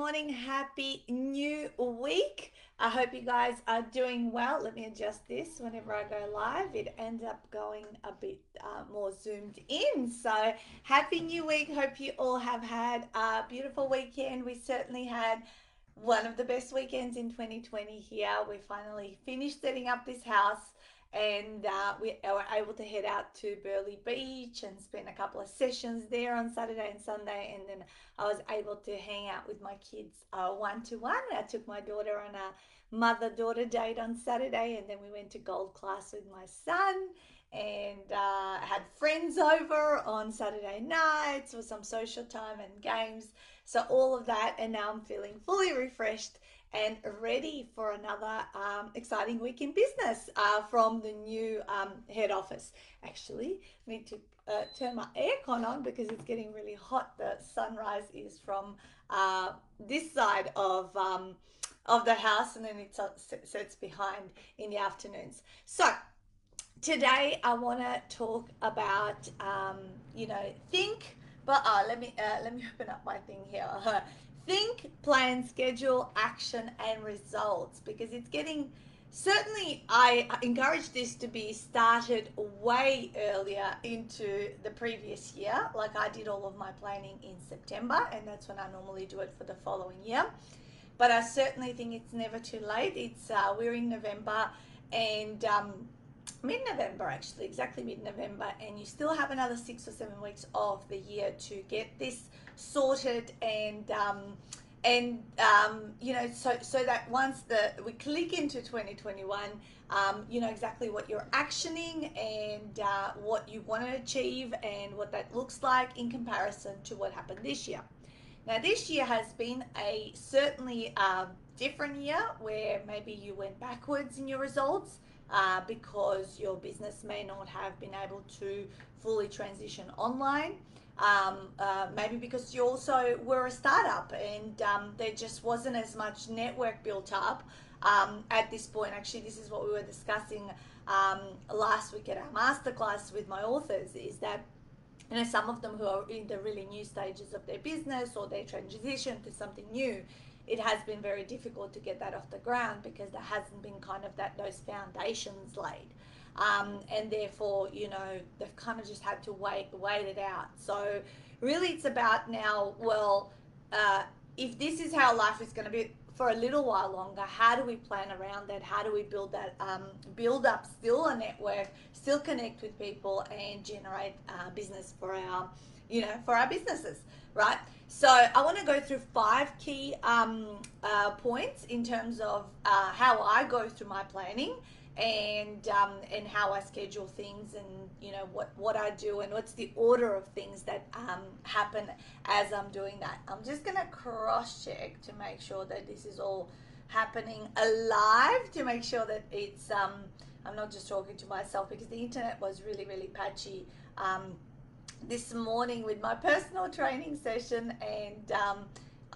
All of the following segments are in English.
morning. Happy new week. I hope you guys are doing well. Let me adjust this whenever I go live. It ends up going a bit uh, more zoomed in. So, happy new week. Hope you all have had a beautiful weekend. We certainly had one of the best weekends in 2020 here. We finally finished setting up this house and uh, we were able to head out to Burleigh Beach and spend a couple of sessions there on Saturday and Sunday. And then I was able to hang out with my kids one to one. I took my daughter on a mother daughter date on Saturday, and then we went to Gold Class with my son and uh, had friends over on Saturday nights for some social time and games. So, all of that, and now I'm feeling fully refreshed and ready for another um, exciting week in business uh, from the new um, head office. Actually, need to uh, turn my aircon on because it's getting really hot. The sunrise is from uh, this side of um, of the house, and then it sets behind in the afternoons. So today I want to talk about um, you know think. But uh, let me uh, let me open up my thing here. think, plan, schedule, action, and results because it's getting certainly I encourage this to be started way earlier into the previous year. Like I did all of my planning in September, and that's when I normally do it for the following year. But I certainly think it's never too late. It's uh, we're in November, and um, mid-November actually, exactly mid-November, and you still have another six or seven weeks of the year to get this sorted and um, and um, you know so so that once the we click into 2021 um, you know exactly what you're actioning and uh, what you want to achieve and what that looks like in comparison to what happened this year. Now this year has been a certainly um, different year where maybe you went backwards in your results uh, because your business may not have been able to fully transition online um, uh, maybe because you also were a startup and um, there just wasn't as much network built up um, at this point. Actually, this is what we were discussing um, last week at our masterclass with my authors is that you know some of them who are in the really new stages of their business or their transition to something new it has been very difficult to get that off the ground because there hasn't been kind of that those foundations laid. Um, and therefore you know they've kind of just had to wait wait it out. So really it's about now well uh, if this is how life is going to be for a little while longer how do we plan around that? How do we build that um, build up still a network still connect with people and generate uh, business for our you know for our businesses right so i want to go through five key um, uh, points in terms of uh, how i go through my planning and um, and how I schedule things and you know what what I do and what's the order of things that um, happen as I'm doing that. I'm just gonna cross check to make sure that this is all happening alive to make sure that it's um, I'm not just talking to myself because the internet was really really patchy um, this morning with my personal training session and um,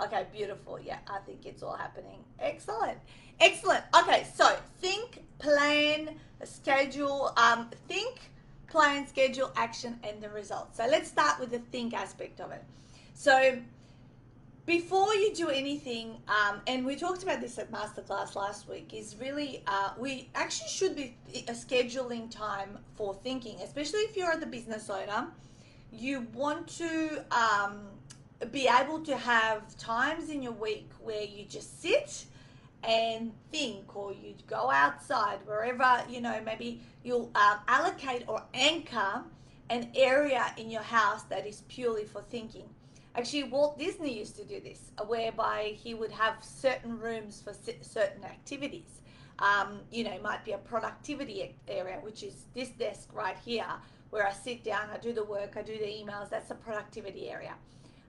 okay beautiful yeah I think it's all happening excellent excellent okay so think plan, schedule, um, think, plan, schedule, action, and the results. So let's start with the think aspect of it. So before you do anything, um, and we talked about this at masterclass last week, is really uh, we actually should be scheduling time for thinking, especially if you're the business owner. You want to um, be able to have times in your week where you just sit and think or you go outside wherever you know maybe you'll um, allocate or anchor an area in your house that is purely for thinking. Actually walt disney used to do this whereby he would have certain rooms for certain activities. Um, you know it might be a productivity area which is this desk right here where i sit down i do the work i do the emails that's the productivity area.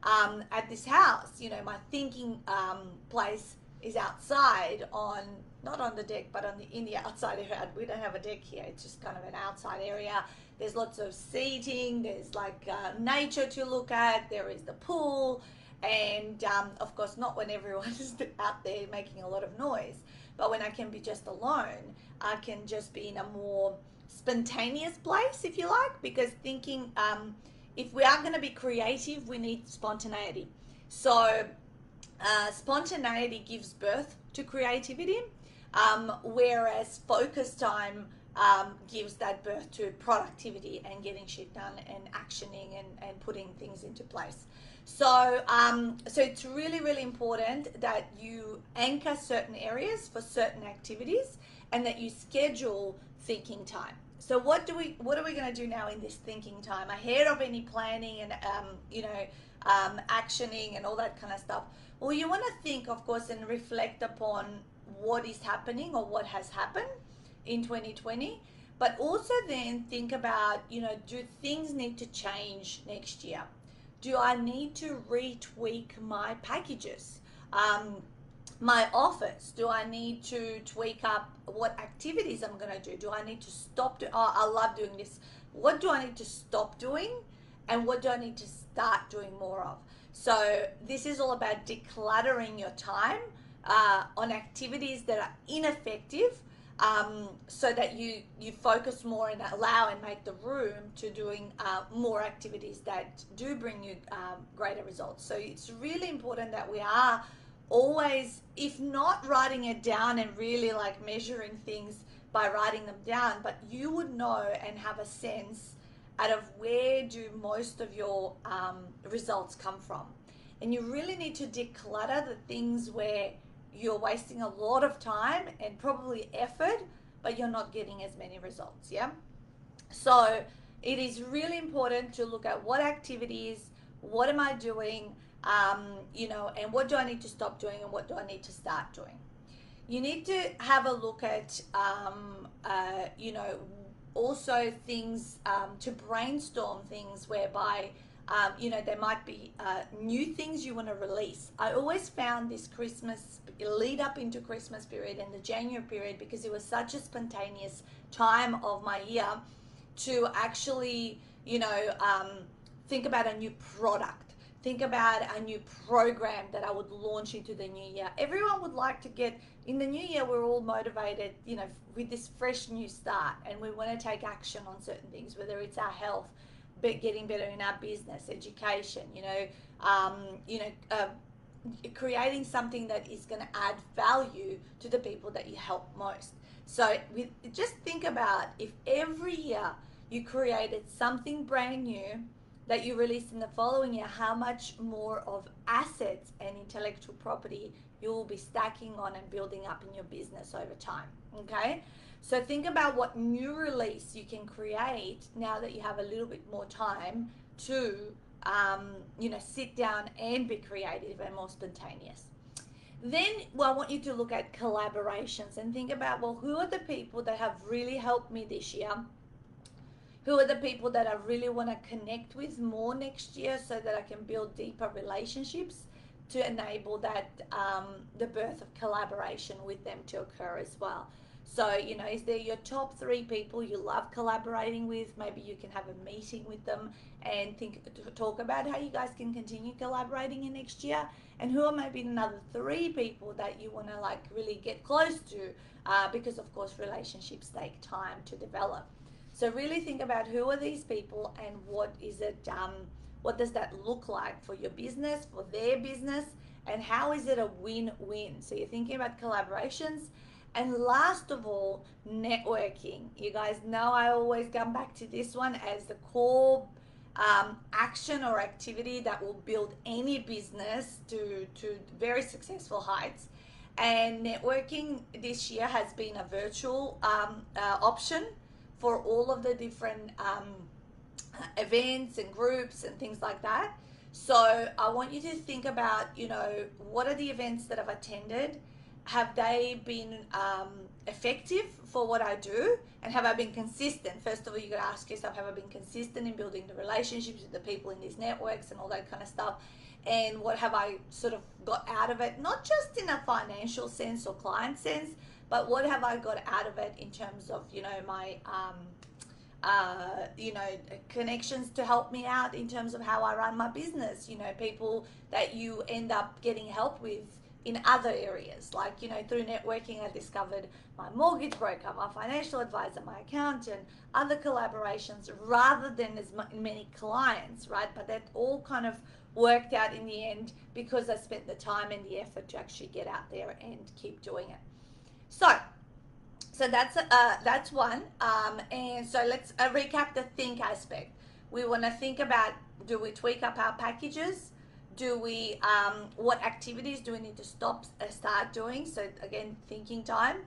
Um, at this house you know my thinking um, place is outside on not on the deck but on the in the outside area. We don't have a deck here it's just kind of an outside area. There's lots of seating there's like uh, nature to look at there is the pool and um, of course not when everyone is out there making a lot of noise but when i can be just alone i can just be in a more spontaneous place if you like because thinking um, if we are going to be creative we need spontaneity so uh, spontaneity gives birth to creativity, um, whereas focus time um, gives that birth to productivity and getting shit done and actioning and, and putting things into place. So, um, so it's really, really important that you anchor certain areas for certain activities and that you schedule thinking time. So, what do we, what are we going to do now in this thinking time ahead of any planning and, um, you know, um, actioning and all that kind of stuff? Well, you want to think, of course, and reflect upon what is happening or what has happened in 2020 but also then think about you know do things need to change next year do i need to retweak my packages um, my office? Do i need to tweak up what activities i'm going to do? Do i need to stop do- oh, i love doing this. What do i need to stop doing and what do i need to start doing more of? So this is all about decluttering your time uh, on activities that are ineffective um, so that you you focus more and allow and make the room to doing uh, more activities that do bring you um, greater results. So it's really important that we are always if not writing it down and really like measuring things by writing them down but you would know and have a sense out of where do most of your um, results come from and you really need to declutter the things where you're wasting a lot of time and probably effort, but you're not getting as many results. Yeah. So it is really important to look at what activities, what am I doing, um, you know, and what do I need to stop doing and what do I need to start doing. You need to have a look at, um, uh, you know, also things um, to brainstorm things whereby um, you know, there might be uh, new things you want to release. I always found this Christmas lead up into Christmas period and the January period because it was such a spontaneous time of my year to actually, you know, um, think about a new product, think about a new program that I would launch into the new year. Everyone would like to get in the new year, we're all motivated, you know, with this fresh new start and we want to take action on certain things, whether it's our health but getting better in our business, education, you know, um, you know, uh, creating something that is going to add value to the people that you help most. So with, just think about if every year you created something brand new that you released in the following year, how much more of assets and intellectual property you will be stacking on and building up in your business over time. Okay. So think about what new release you can create now that you have a little bit more time to, um, you know, sit down and be creative and more spontaneous. Then, well, I want you to look at collaborations and think about, well, who are the people that have really helped me this year? Who are the people that I really want to connect with more next year so that I can build deeper relationships to enable that um, the birth of collaboration with them to occur as well. So, you know, is there your top three people you love collaborating with? Maybe you can have a meeting with them and think talk about how you guys can continue collaborating in next year. And who are maybe another three people that you want to like really get close to? Uh, because of course relationships take time to develop. So really think about who are these people and what is it? Um, what does that look like for your business, for their business, and how is it a win-win? So you're thinking about collaborations and last of all, networking. You guys know I always come back to this one as the core um, action or activity that will build any business to, to very successful heights. And networking this year has been a virtual um, uh, option for all of the different um, events and groups and things like that. So I want you to think about, you know, what are the events that I've attended? have they been um, effective for what I do? And have I been consistent? First of all, you got to ask yourself, have I been consistent in building the relationships with the people in these networks and all that kind of stuff? And what have I sort of got out of it? Not just in a financial sense or client sense, but what have I got out of it in terms of, you know, my, um, uh, you know, connections to help me out in terms of how I run my business. You know, people that you end up getting help with in other areas. Like, you know, through networking, I discovered my mortgage broker, my financial advisor, my accountant, other collaborations rather than as many clients, right? But that all kind of worked out in the end because I spent the time and the effort to actually get out there and keep doing it. So, so that's uh, that's one. Um, and so let's uh, recap the think aspect. We want to think about do we tweak up our packages? Do we um, what activities do we need to stop uh, start doing? So again, thinking time.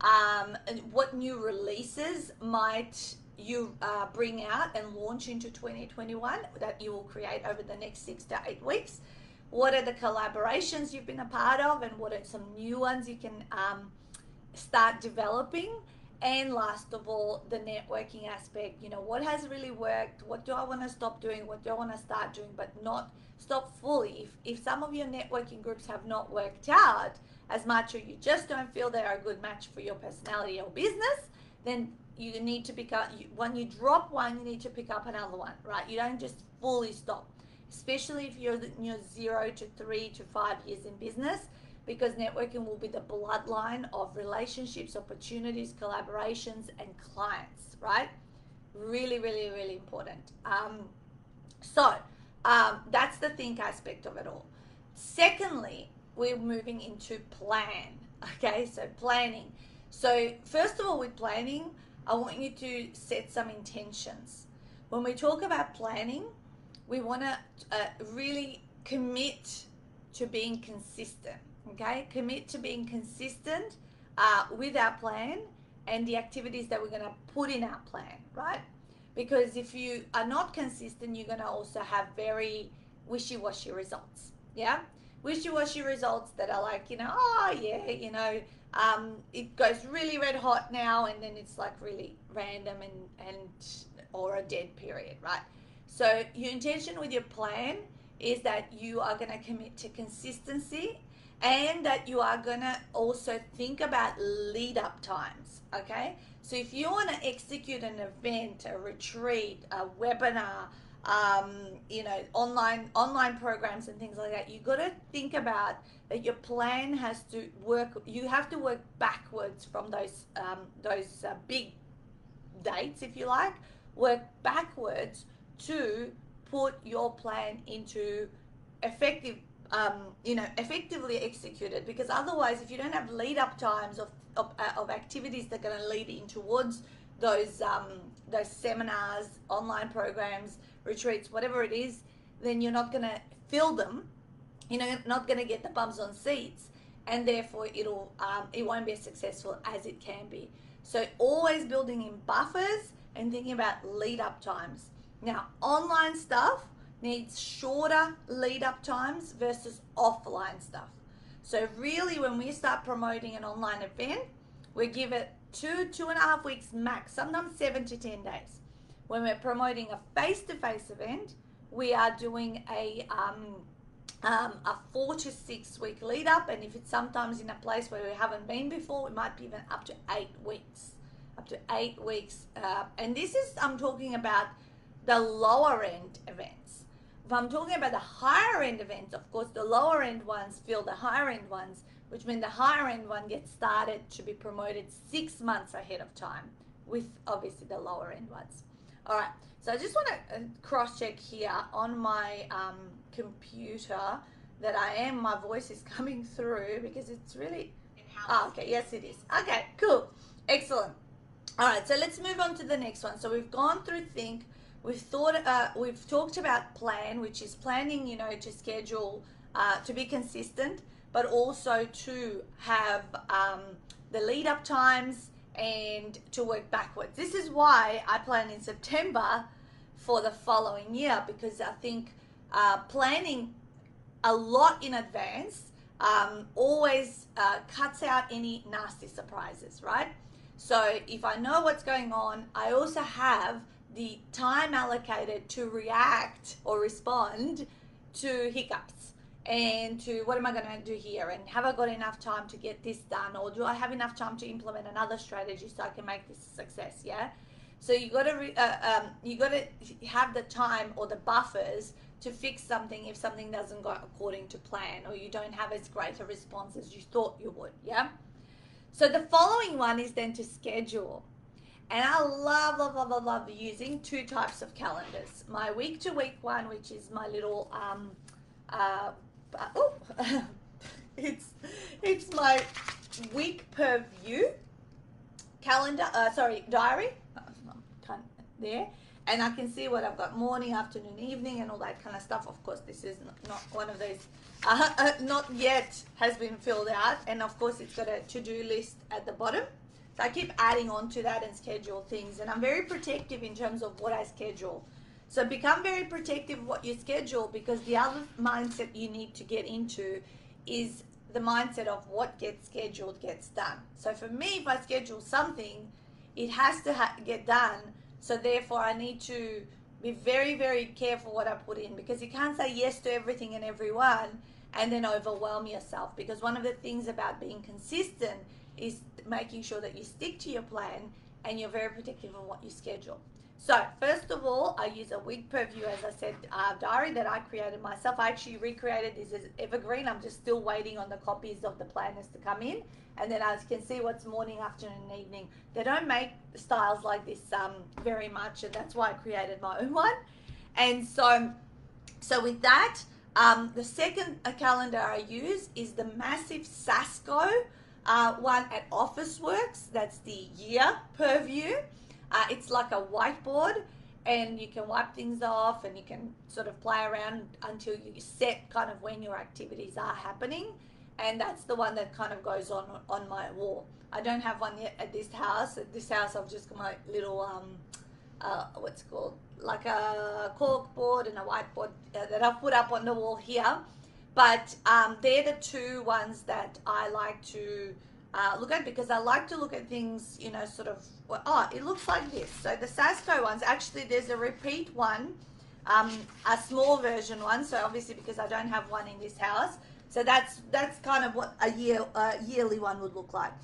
Um, what new releases might you uh, bring out and launch into 2021 that you will create over the next six to eight weeks? What are the collaborations you've been a part of, and what are some new ones you can um, start developing? And last of all, the networking aspect. You know, what has really worked? What do I want to stop doing? What do I want to start doing? But not stop fully. If, if some of your networking groups have not worked out as much, or you just don't feel they are a good match for your personality or business, then you need to pick up, you, when you drop one, you need to pick up another one, right? You don't just fully stop, especially if you're, you're zero to three to five years in business, because networking will be the bloodline of relationships, opportunities, collaborations, and clients, right? Really, really, really important. Um, so um, that's the think aspect of it all. Secondly, we're moving into plan. Okay, so planning. So, first of all, with planning, I want you to set some intentions. When we talk about planning, we want to uh, really commit to being consistent. Okay, commit to being consistent uh, with our plan and the activities that we're going to put in our plan, right? Because if you are not consistent, you're going to also have very wishy washy results. Yeah, wishy washy results that are like, you know, oh, yeah, you know, um, it goes really red hot now and then it's like really random and, and or a dead period, right? So your intention with your plan is that you are going to commit to consistency and that you are to also think about lead up times, okay? So if you want to execute an event, a retreat, a webinar, um, you know, online online programs and things like that, you got to think about that your plan has to work. You have to work backwards from those um, those uh, big dates, if you like. Work backwards to put your plan into effective, um, you know, effectively executed. Because otherwise, if you don't have lead up times of of, uh, of activities that are going to lead in towards those um, those seminars, online programs, retreats, whatever it is, then you're not going to fill them you're not going to get the bums on seats and therefore it'll um, it won't be as successful as it can be so always building in buffers and thinking about lead up times now online stuff needs shorter lead up times versus offline stuff so really when we start promoting an online event we give it two two and a half weeks max sometimes seven to ten days when we're promoting a face-to-face event we are doing a um, um, a four to six week lead up, and if it's sometimes in a place where we haven't been before, it might be even up to eight weeks. Up to eight weeks. Uh, and this is, I'm talking about the lower end events. If I'm talking about the higher end events, of course, the lower end ones fill the higher end ones, which means the higher end one gets started to be promoted six months ahead of time, with obviously the lower end ones. All right, so I just want to uh, cross check here on my um, computer that I am, my voice is coming through because it's really, oh, okay, yes it is. Okay, cool, excellent. All right, so let's move on to the next one. So we've gone through think, we've thought, uh, we've talked about plan, which is planning, you know, to schedule, uh, to be consistent, but also to have um, the lead up times and to work backwards. This is why I plan in September for the following year because I think uh, planning a lot in advance um, always uh, cuts out any nasty surprises, right? So if I know what's going on, I also have the time allocated to react or respond to hiccups and to what am I going to do here and have I got enough time to get this done or do I have enough time to implement another strategy so I can make this a success yeah so you got to uh, um, you got to have the time or the buffers to fix something if something doesn't go according to plan or you don't have as great a response as you thought you would. Yeah. So the following one is then to schedule. And I love, love, love, love, using two types of calendars. My week to week one, which is my little, um, uh, oh, it's, it's my week per view calendar, uh, sorry, diary, there. And I can see what I've got morning, afternoon, evening, and all that kind of stuff. Of course, this is not one of those, uh, uh, not yet has been filled out. And of course, it's got a to do list at the bottom. So I keep adding on to that and schedule things. And I'm very protective in terms of what I schedule. So become very protective of what you schedule because the other mindset you need to get into is the mindset of what gets scheduled gets done. So for me, if I schedule something, it has to ha- get done. So therefore, I need to be very, very careful what I put in because you can't say yes to everything and everyone and then overwhelm yourself. Because one of the things about being consistent is making sure that you stick to your plan and you're very protective of what you schedule. So first of all, I use a week per view, as I said, uh, diary that I created myself. I actually recreated this as evergreen. I'm just still waiting on the copies of the planners to come in. And then as you can see what's morning, afternoon, and evening. They don't make styles like this um, very much, and that's why I created my own one. And so, so with that, um, the second calendar I use is the massive Sasco uh, one at Officeworks, that's the year per view. Uh, it's like a whiteboard and you can wipe things off and you can sort of play around until you set kind of when your activities are happening. And that's the one that kind of goes on on my wall. I don't have one yet at this house. At this house, I've just got my little um, uh, what's called like a cork board and a whiteboard uh, that I've put up on the wall here. But um, they're the two ones that I like to uh, look at because I like to look at things, you know, sort of, well, oh, it looks like this. So the Sasco ones, actually there's a repeat one, um, a small version one. So obviously because I don't have one in this house. So that's that's kind of what a year a yearly one would look like.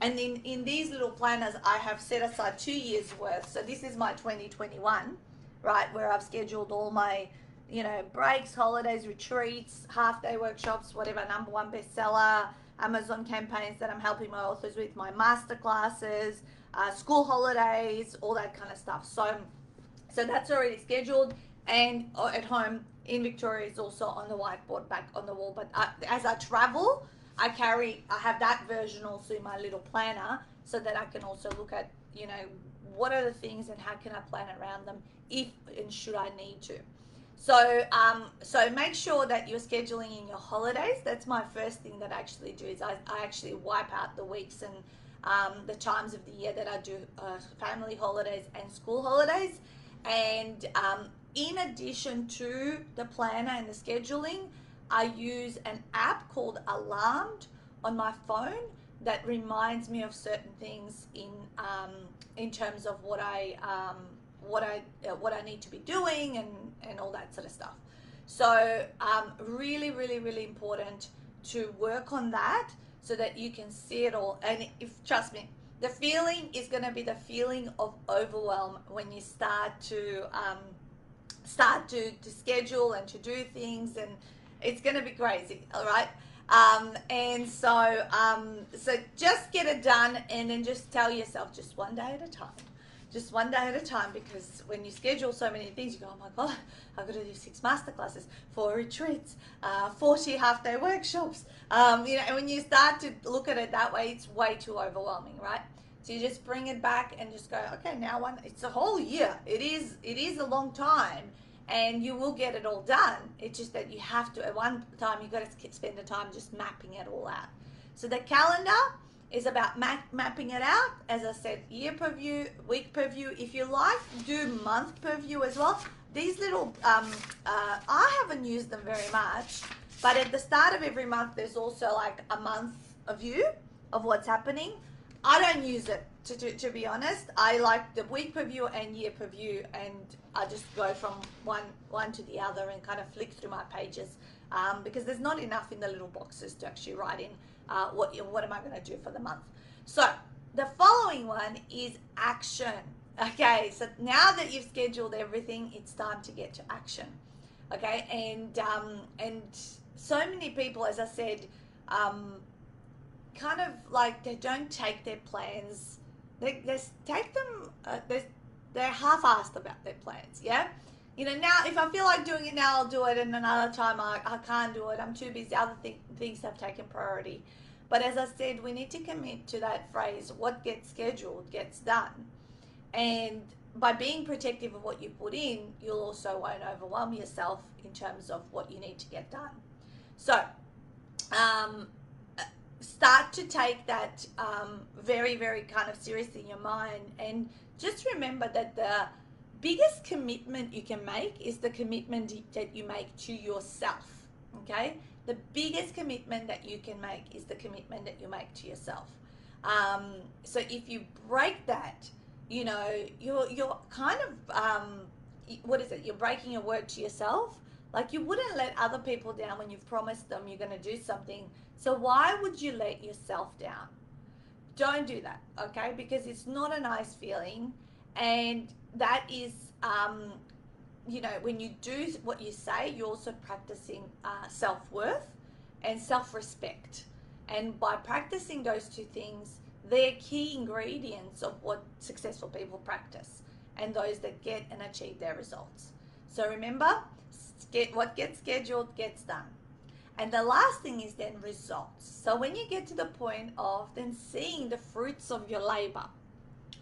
And in, in these little planners, I have set aside two years worth. So this is my 2021, right, where I've scheduled all my you know, breaks, holidays, retreats, half day workshops, whatever, number one bestseller, Amazon campaigns that I'm helping my authors with, my master classes, uh, school holidays, all that kind of stuff. So, so that's already scheduled, and uh, at home in Victoria is also on the whiteboard back on the wall. But I, uh, as I travel, I carry, I have that version also in my little planner, so that I can also look at, you know, what are the things and how can I plan around them if and should I need to. So, um, so make sure that you're scheduling in your holidays. That's my first thing that I actually do is I, I actually wipe out the weeks and um, the times of the year that I do uh, family holidays and school holidays. And um, in addition to the planner and the scheduling, I use an app called Alarmed on my phone that reminds me of certain things in um, in terms of what I um, what I uh, what I need to be doing and and all that sort of stuff. So um, really, really, really important to work on that so that you can see it all. And if trust me, the feeling is going to be the feeling of overwhelm when you start to um, start to to schedule and to do things, and it's going to be crazy. All right. Um, and so, um, so just get it done, and then just tell yourself, just one day at a time just one day at a time because when you schedule so many things, you go, oh my God, I've got to do six masterclasses, four retreats, uh, 40 half day workshops. Um, you know, and when you start to look at it that way, it's way too overwhelming, right? So you just bring it back and just go, okay, now one, it's a whole year. It is, it is a long time and you will get it all done. It's just that you have to, at one time, you've got to spend the time just mapping it all out. So the calendar, is about map, mapping it out. As I said, year per view, week per view. If you like, do month per view as well. These little, um, uh, I haven't used them very much, but at the start of every month, there's also like a month of view of what's happening. I don't use it to, to, to be honest. I like the week per view and year per view, and I just go from one one to the other and kind of flick through my pages um, because there's not enough in the little boxes to actually write in uh, what, what am I going to do for the month. So the following one is action. Okay, so now that you've scheduled everything, it's time to get to action. Okay, and um, and so many people, as I said, um, kind of like they don't take their plans. They, they take them. Uh, they're, they're half-assed about their plans. Yeah, you know. Now, if I feel like doing it now, I'll do it, and another time I, I can't do it. I'm too busy. Other th- things have taken priority. But as I said, we need to commit to that phrase: "What gets scheduled gets done," and by being protective of what you put in, you'll also won't overwhelm yourself in terms of what you need to get done. So, um, start to take that um, very, very kind of seriously in your mind. And just remember that the biggest commitment you can make is the commitment that you make to yourself. Okay? The biggest commitment that you can make is the commitment that you make to yourself. Um, so if you break that, you know, you're you're kind of um, what is it? You're breaking your word to yourself. Like you wouldn't let other people down when you've promised them you're going to do something. So why would you let yourself down? Don't do that, okay? Because it's not a nice feeling, and that is, um, you know, when you do what you say, you're also practicing uh, self worth and self respect. And by practicing those two things, they're key ingredients of what successful people practice and those that get and achieve their results. So remember, get what gets scheduled gets done. And the last thing is then results. So when you get to the point of then seeing the fruits of your labor,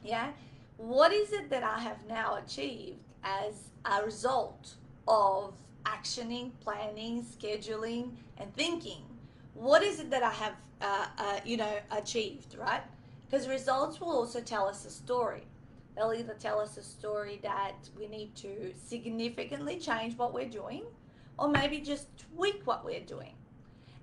yeah, what is it that I have now achieved as a result of actioning, planning, scheduling, and thinking? What is it that I have, uh, uh, you know, achieved, right? Because results will also tell us a story. They'll either tell us a story that we need to significantly change what we're doing, or maybe just tweak what we're doing.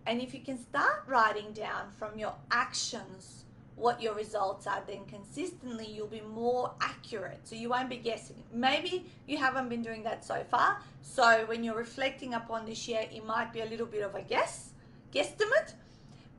And if you can start writing down from your actions what your results are, then consistently you'll be more accurate. So you won't be guessing. Maybe you haven't been doing that so far. So when you're reflecting upon this year, it might be a little bit of a guess, guesstimate.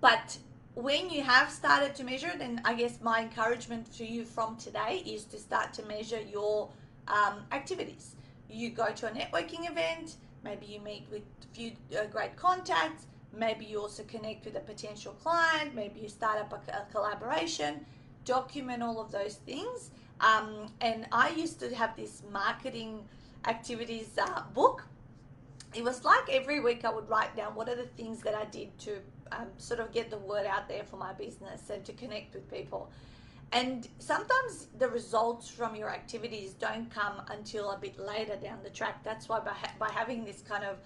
But when you have started to measure, then I guess my encouragement to you from today is to start to measure your um, activities. You go to a networking event, maybe you meet with a few uh, great contacts, maybe you also connect with a potential client, maybe you start up a, a collaboration, document all of those things. Um, and I used to have this marketing activities uh, book. It was like every week I would write down what are the things that I did to um, sort of get the word out there for my business and to connect with people. And sometimes the results from your activities don't come until a bit later down the track. That's why by, ha- by having this kind of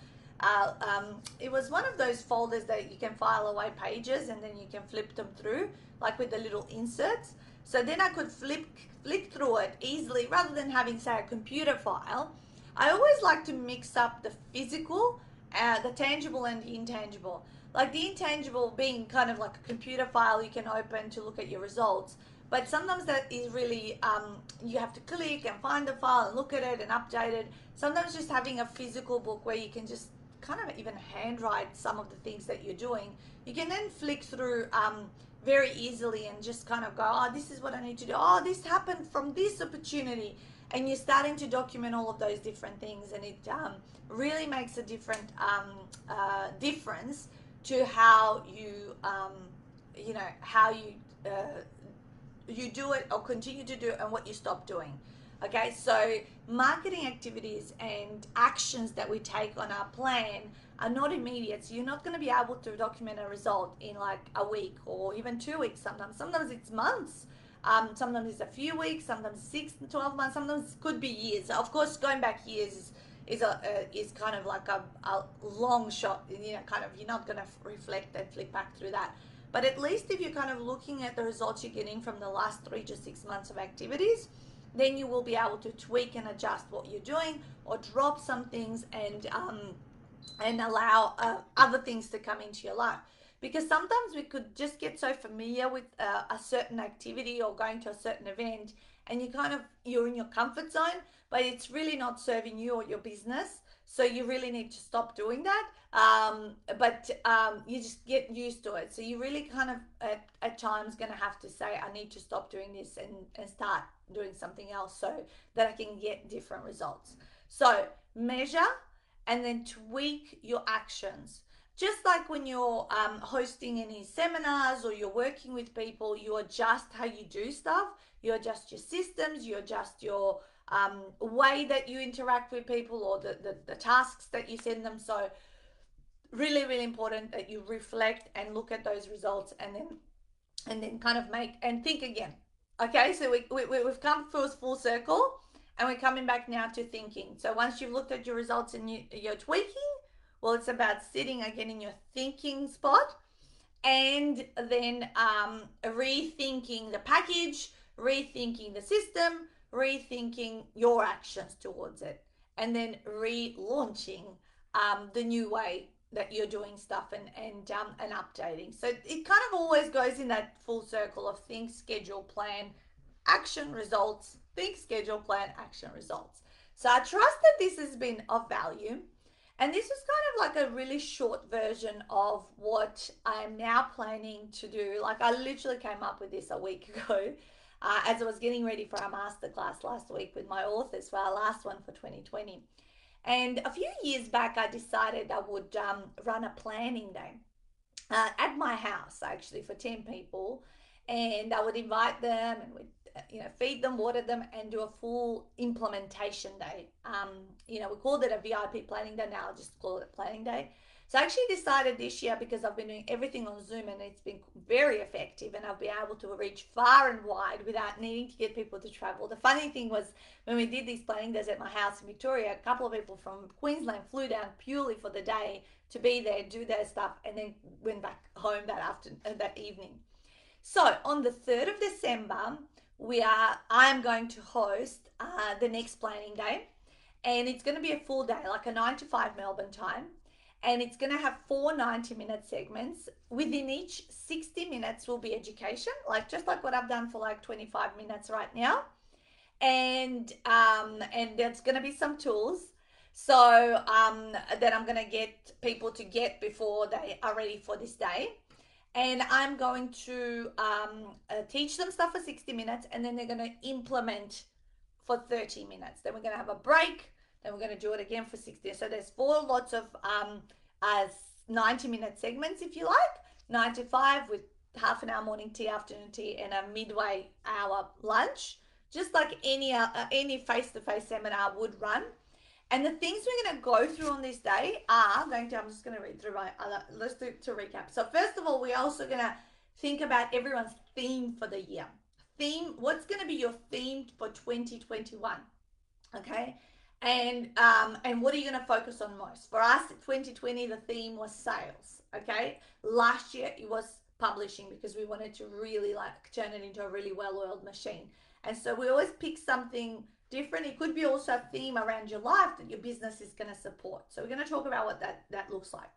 um, it was one of those folders that you can file away pages and then you can flip them through, like with the little inserts. So then I could flip flick through it easily rather than having say a computer file. I always like to mix up the physical, uh, the tangible and the intangible like the intangible being kind of like a computer file you can open to look at your results but sometimes that is really um, you have to click and find the file and look at it and update it sometimes just having a physical book where you can just kind of even handwrite some of the things that you're doing. You can then flick through um, very easily and just kind of go oh this is what i need to do. Oh this happened from this opportunity. And you're starting to document all of those different things and it um, really makes a different um, uh, difference to how you um, you know how you uh, you do it or continue to do it and what you stop doing okay so marketing activities and actions that we take on our plan are not immediate so you're not going to be able to document a result in like a week or even two weeks sometimes sometimes it's months um, sometimes it's a few weeks sometimes six 12 months sometimes could be years of course going back years is a uh, is kind of like a, a long shot. You know, kind of you're not going to reflect and flick back through that. But at least if you're kind of looking at the results you're getting from the last three to six months of activities, then you will be able to tweak and adjust what you're doing or drop some things and um, and allow uh, other things to come into your life. Because sometimes we could just get so familiar with uh, a certain activity or going to a certain event, and you kind of you're in your comfort zone but it's really not serving you or your business. So you really need to stop doing that. Um, but um, you just get used to it. So you really kind of at, at times going to have to say, I need to stop doing this and, and start doing something else so that I can get different results. So measure and then tweak your actions. Just like when you're um, hosting any seminars or you're working with people, you adjust how you do stuff, you adjust your systems, you adjust your um, way that you interact with people or the, the, the tasks that you send them. So, really, really important that you reflect and look at those results and then and then kind of make and think again. Okay, so we, we, we've come full, full circle and we're coming back now to thinking. So once you've looked at your results and you, you're tweaking, well, it's about sitting again in your thinking spot and then um, rethinking the package, rethinking the system, rethinking your actions towards it, and then relaunching um, the new way that you're doing stuff and and um, and updating. So it kind of always goes in that full circle of think, schedule, plan, action, results. Think, schedule, plan, action, results. So I trust that this has been of value. And this is kind of like a really short version of what I'm now planning to do. Like I literally came up with this a week ago uh, as I was getting ready for our masterclass last week with my authors for our last one for 2020. And a few years back, I decided I would um, run a planning day uh, at my house actually for 10 people. And I would invite them and we'd you know, feed them, water them, and do a full implementation day. Um, you know, we called it a VIP planning day. Now I'll just call it planning day. So I actually decided this year because I've been doing everything on Zoom and it's been very effective and I've been able to reach far and wide without needing to get people to travel. The funny thing was when we did these planning days at my house in Victoria, a couple of people from Queensland flew down purely for the day to be there, do their stuff, and then went back home that afternoon, uh, that evening. So on the 3rd of December, we are I am going to host uh, the next planning day, and it's going to be a full day, like a nine to five Melbourne time, and it's going to have four 90 minute segments. Within each, 60 minutes will be education, like just like what I've done for like 25 minutes right now, and um, and there's going to be some tools. So um, that I'm going to get people to get before they are ready for this day and I'm going to um, uh, teach them stuff for 60 minutes and then they're going to implement for 30 minutes. Then we're going to have a break. Then we're going to do it again for 60. So there's four lots of um, uh, 90 minute segments, if you like, nine to five with half an hour morning tea, afternoon tea, and a midway hour lunch, just like any uh, any face to face seminar would run. And the things we're going to go through on this day are going to, I'm just going to read through my other, let's do to recap. So, first of all, we're also going to think about everyone's theme for the year. Theme, what's going to be your theme for 2021? Okay. And um, and what are you going to focus on most? For us, 2020, the theme was sales. Okay. Last year, it was publishing because we wanted to really like turn it into a really well-oiled machine. And so we always pick something different. It could be also a theme around your life that your business is going to support. So we're going to talk about what that, that looks like.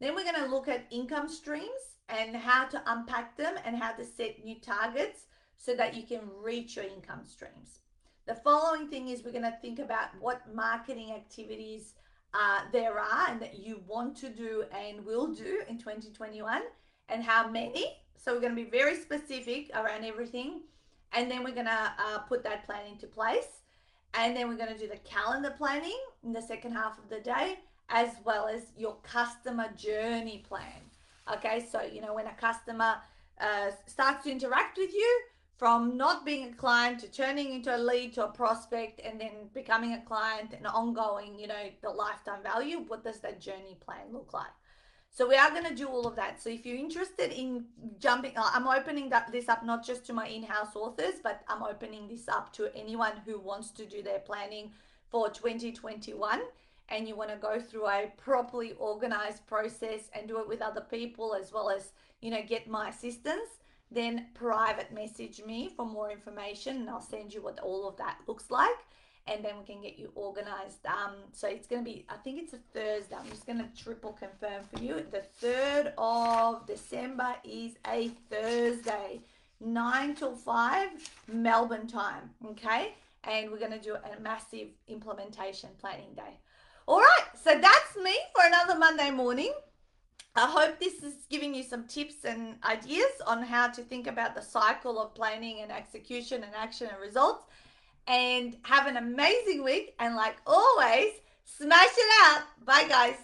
Then we're going to look at income streams and how to unpack them and how to set new targets so that you can reach your income streams. The following thing is we're going to think about what marketing activities uh, there are and that you want to do and will do in 2021 and how many. So we're going to be very specific around everything and then we're going to uh, put that plan into place. And then we're going to do the calendar planning in the second half of the day, as well as your customer journey plan. Okay, so you know, when a customer uh, starts to interact with you, from not being a client to turning into a lead to a prospect and then becoming a client and ongoing, you know, the lifetime value, what does that journey plan look like? So we are going to do all of that. So if you're interested in jumping, uh, I'm opening that this up not just to my in-house authors, but I'm opening this up to anyone who wants to do their planning for 2021 and you want to go through a properly organized process and do it with other people as well as, you know, get my assistance, then private message me for more information and I'll send you what all of that looks like and then we can get you organized. Um, so it's going to be, I think it's a Thursday. I'm just going to triple confirm for you. The 3rd of December is a Thursday, 9 till 5 Melbourne time. Okay. And we're going to do a massive implementation planning day. All right. So that's me for another Monday morning. I hope this is giving you some tips and ideas on how to think about the cycle of planning and execution and action and results and have an amazing week. And like always, Smash it up. Bye, guys.